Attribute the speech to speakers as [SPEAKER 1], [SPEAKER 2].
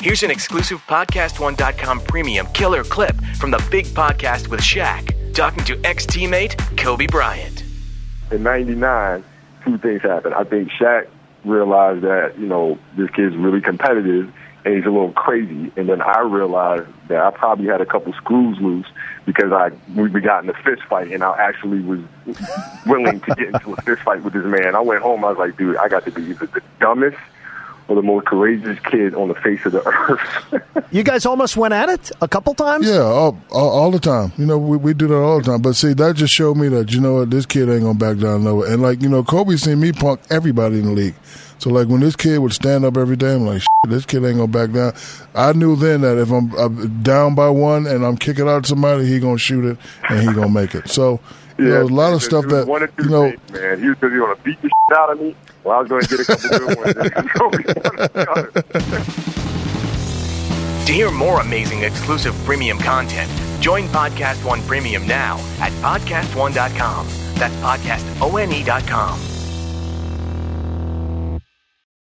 [SPEAKER 1] Here's an exclusive PodcastOne.com premium killer clip from the big podcast with Shaq, talking to ex teammate Kobe Bryant.
[SPEAKER 2] In 99, two things happened. I think Shaq realized that, you know, this kid's really competitive and he's a little crazy. And then I realized that I probably had a couple screws loose because I we got in a fist fight and I actually was willing to get into a fist fight with this man. I went home, I was like, dude, I got to be the dumbest or the most courageous kid on the face of the earth.
[SPEAKER 3] you guys almost went at it a couple times?
[SPEAKER 4] Yeah, all, all, all, the time. You know, we, we do that all the time. But see, that just showed me that, you know what, this kid ain't going to back down nowhere. And like, you know, Kobe seen me punk everybody in the league. So like when this kid would stand up every day, I'm like, this kid ain't gonna back down. I knew then that if I'm, I'm down by one and I'm kicking out somebody, he gonna shoot it and he gonna make it. So you yeah, know, a lot of stuff that
[SPEAKER 2] one or two
[SPEAKER 4] you know,
[SPEAKER 2] things, man. He was gonna to beat the shit out of me. Well, I was gonna get a couple good
[SPEAKER 1] ones. to hear more amazing exclusive premium content, join Podcast One Premium now at podcastone.com. That's podcastone.com.